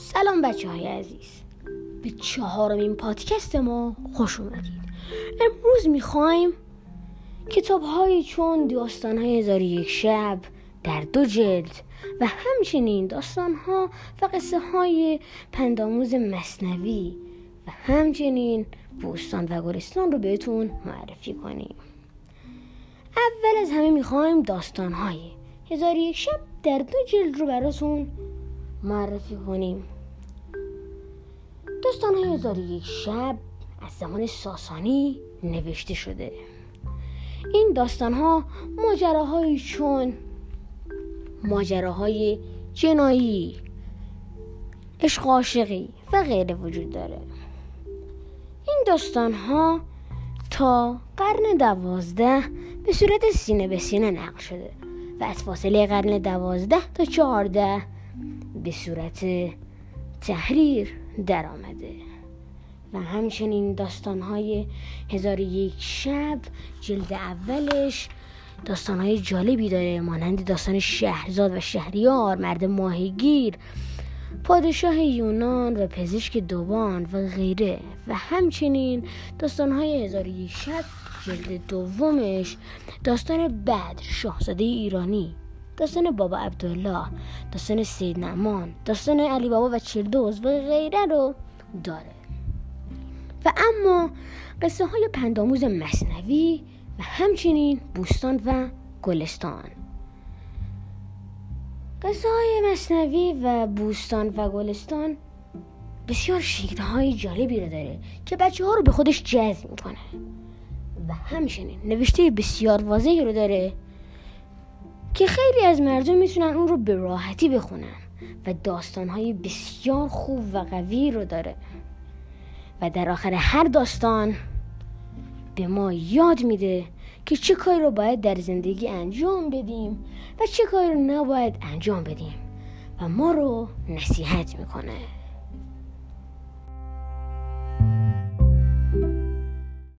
سلام بچه های عزیز. به چهارمین پادکست ما خوش اومدید. امروز می‌خوایم کتاب های چون داستان های هزار یک شب در دو جلد و همچنین داستان ها و قصه های پنداموز مصنوی و همچنین بوستان و گلستان رو بهتون معرفی کنیم. اول از همه می‌خوایم داستان های هزار یک شب در دو جلد رو براتون معرفی کنیم. داستان هزار یک شب از زمان ساسانی نوشته شده. این داستان ها ماجراهایی چون ماجراهای جنایی عشق عاشقی و غیره وجود داره. این داستان ها تا قرن دوازده به صورت سینه به سینه نقل شده و از فاصله قرن دوازده تا چهارده به صورت تحریر در آمده و همچنین داستانهای هزار یک شب جلد اولش داستانهای جالبی داره مانند داستان شهرزاد و شهریار مرد ماهیگیر پادشاه یونان و پزشک دوبان و غیره. و همچنین داستانهای هزار یک شب جلد دومش داستان بدر شاهزاده ایرانی. داستان بابا عبدالله داستان سید نعمان داستان علی بابا و چردوز و غیره رو داره. و اما قصه های پنداموز مصنوی و همچنین بوستان و گلستان. قصه های مصنوی و بوستان و گلستان بسیار های جالبی رو داره که بچه ها رو به خودش جذب می‌کنه. و همچنین نوشته بسیار واضحی رو داره که خیلی از مردم می‌تونن اون رو به راحتی بخونن و داستانهای بسیار خوب و قوی رو داره. و در آخر هر داستان به ما یاد میده که چه کاری رو باید در زندگی انجام بدیم و چه کاری رو نباید انجام بدیم. و ما رو نصیحت می‌کنه.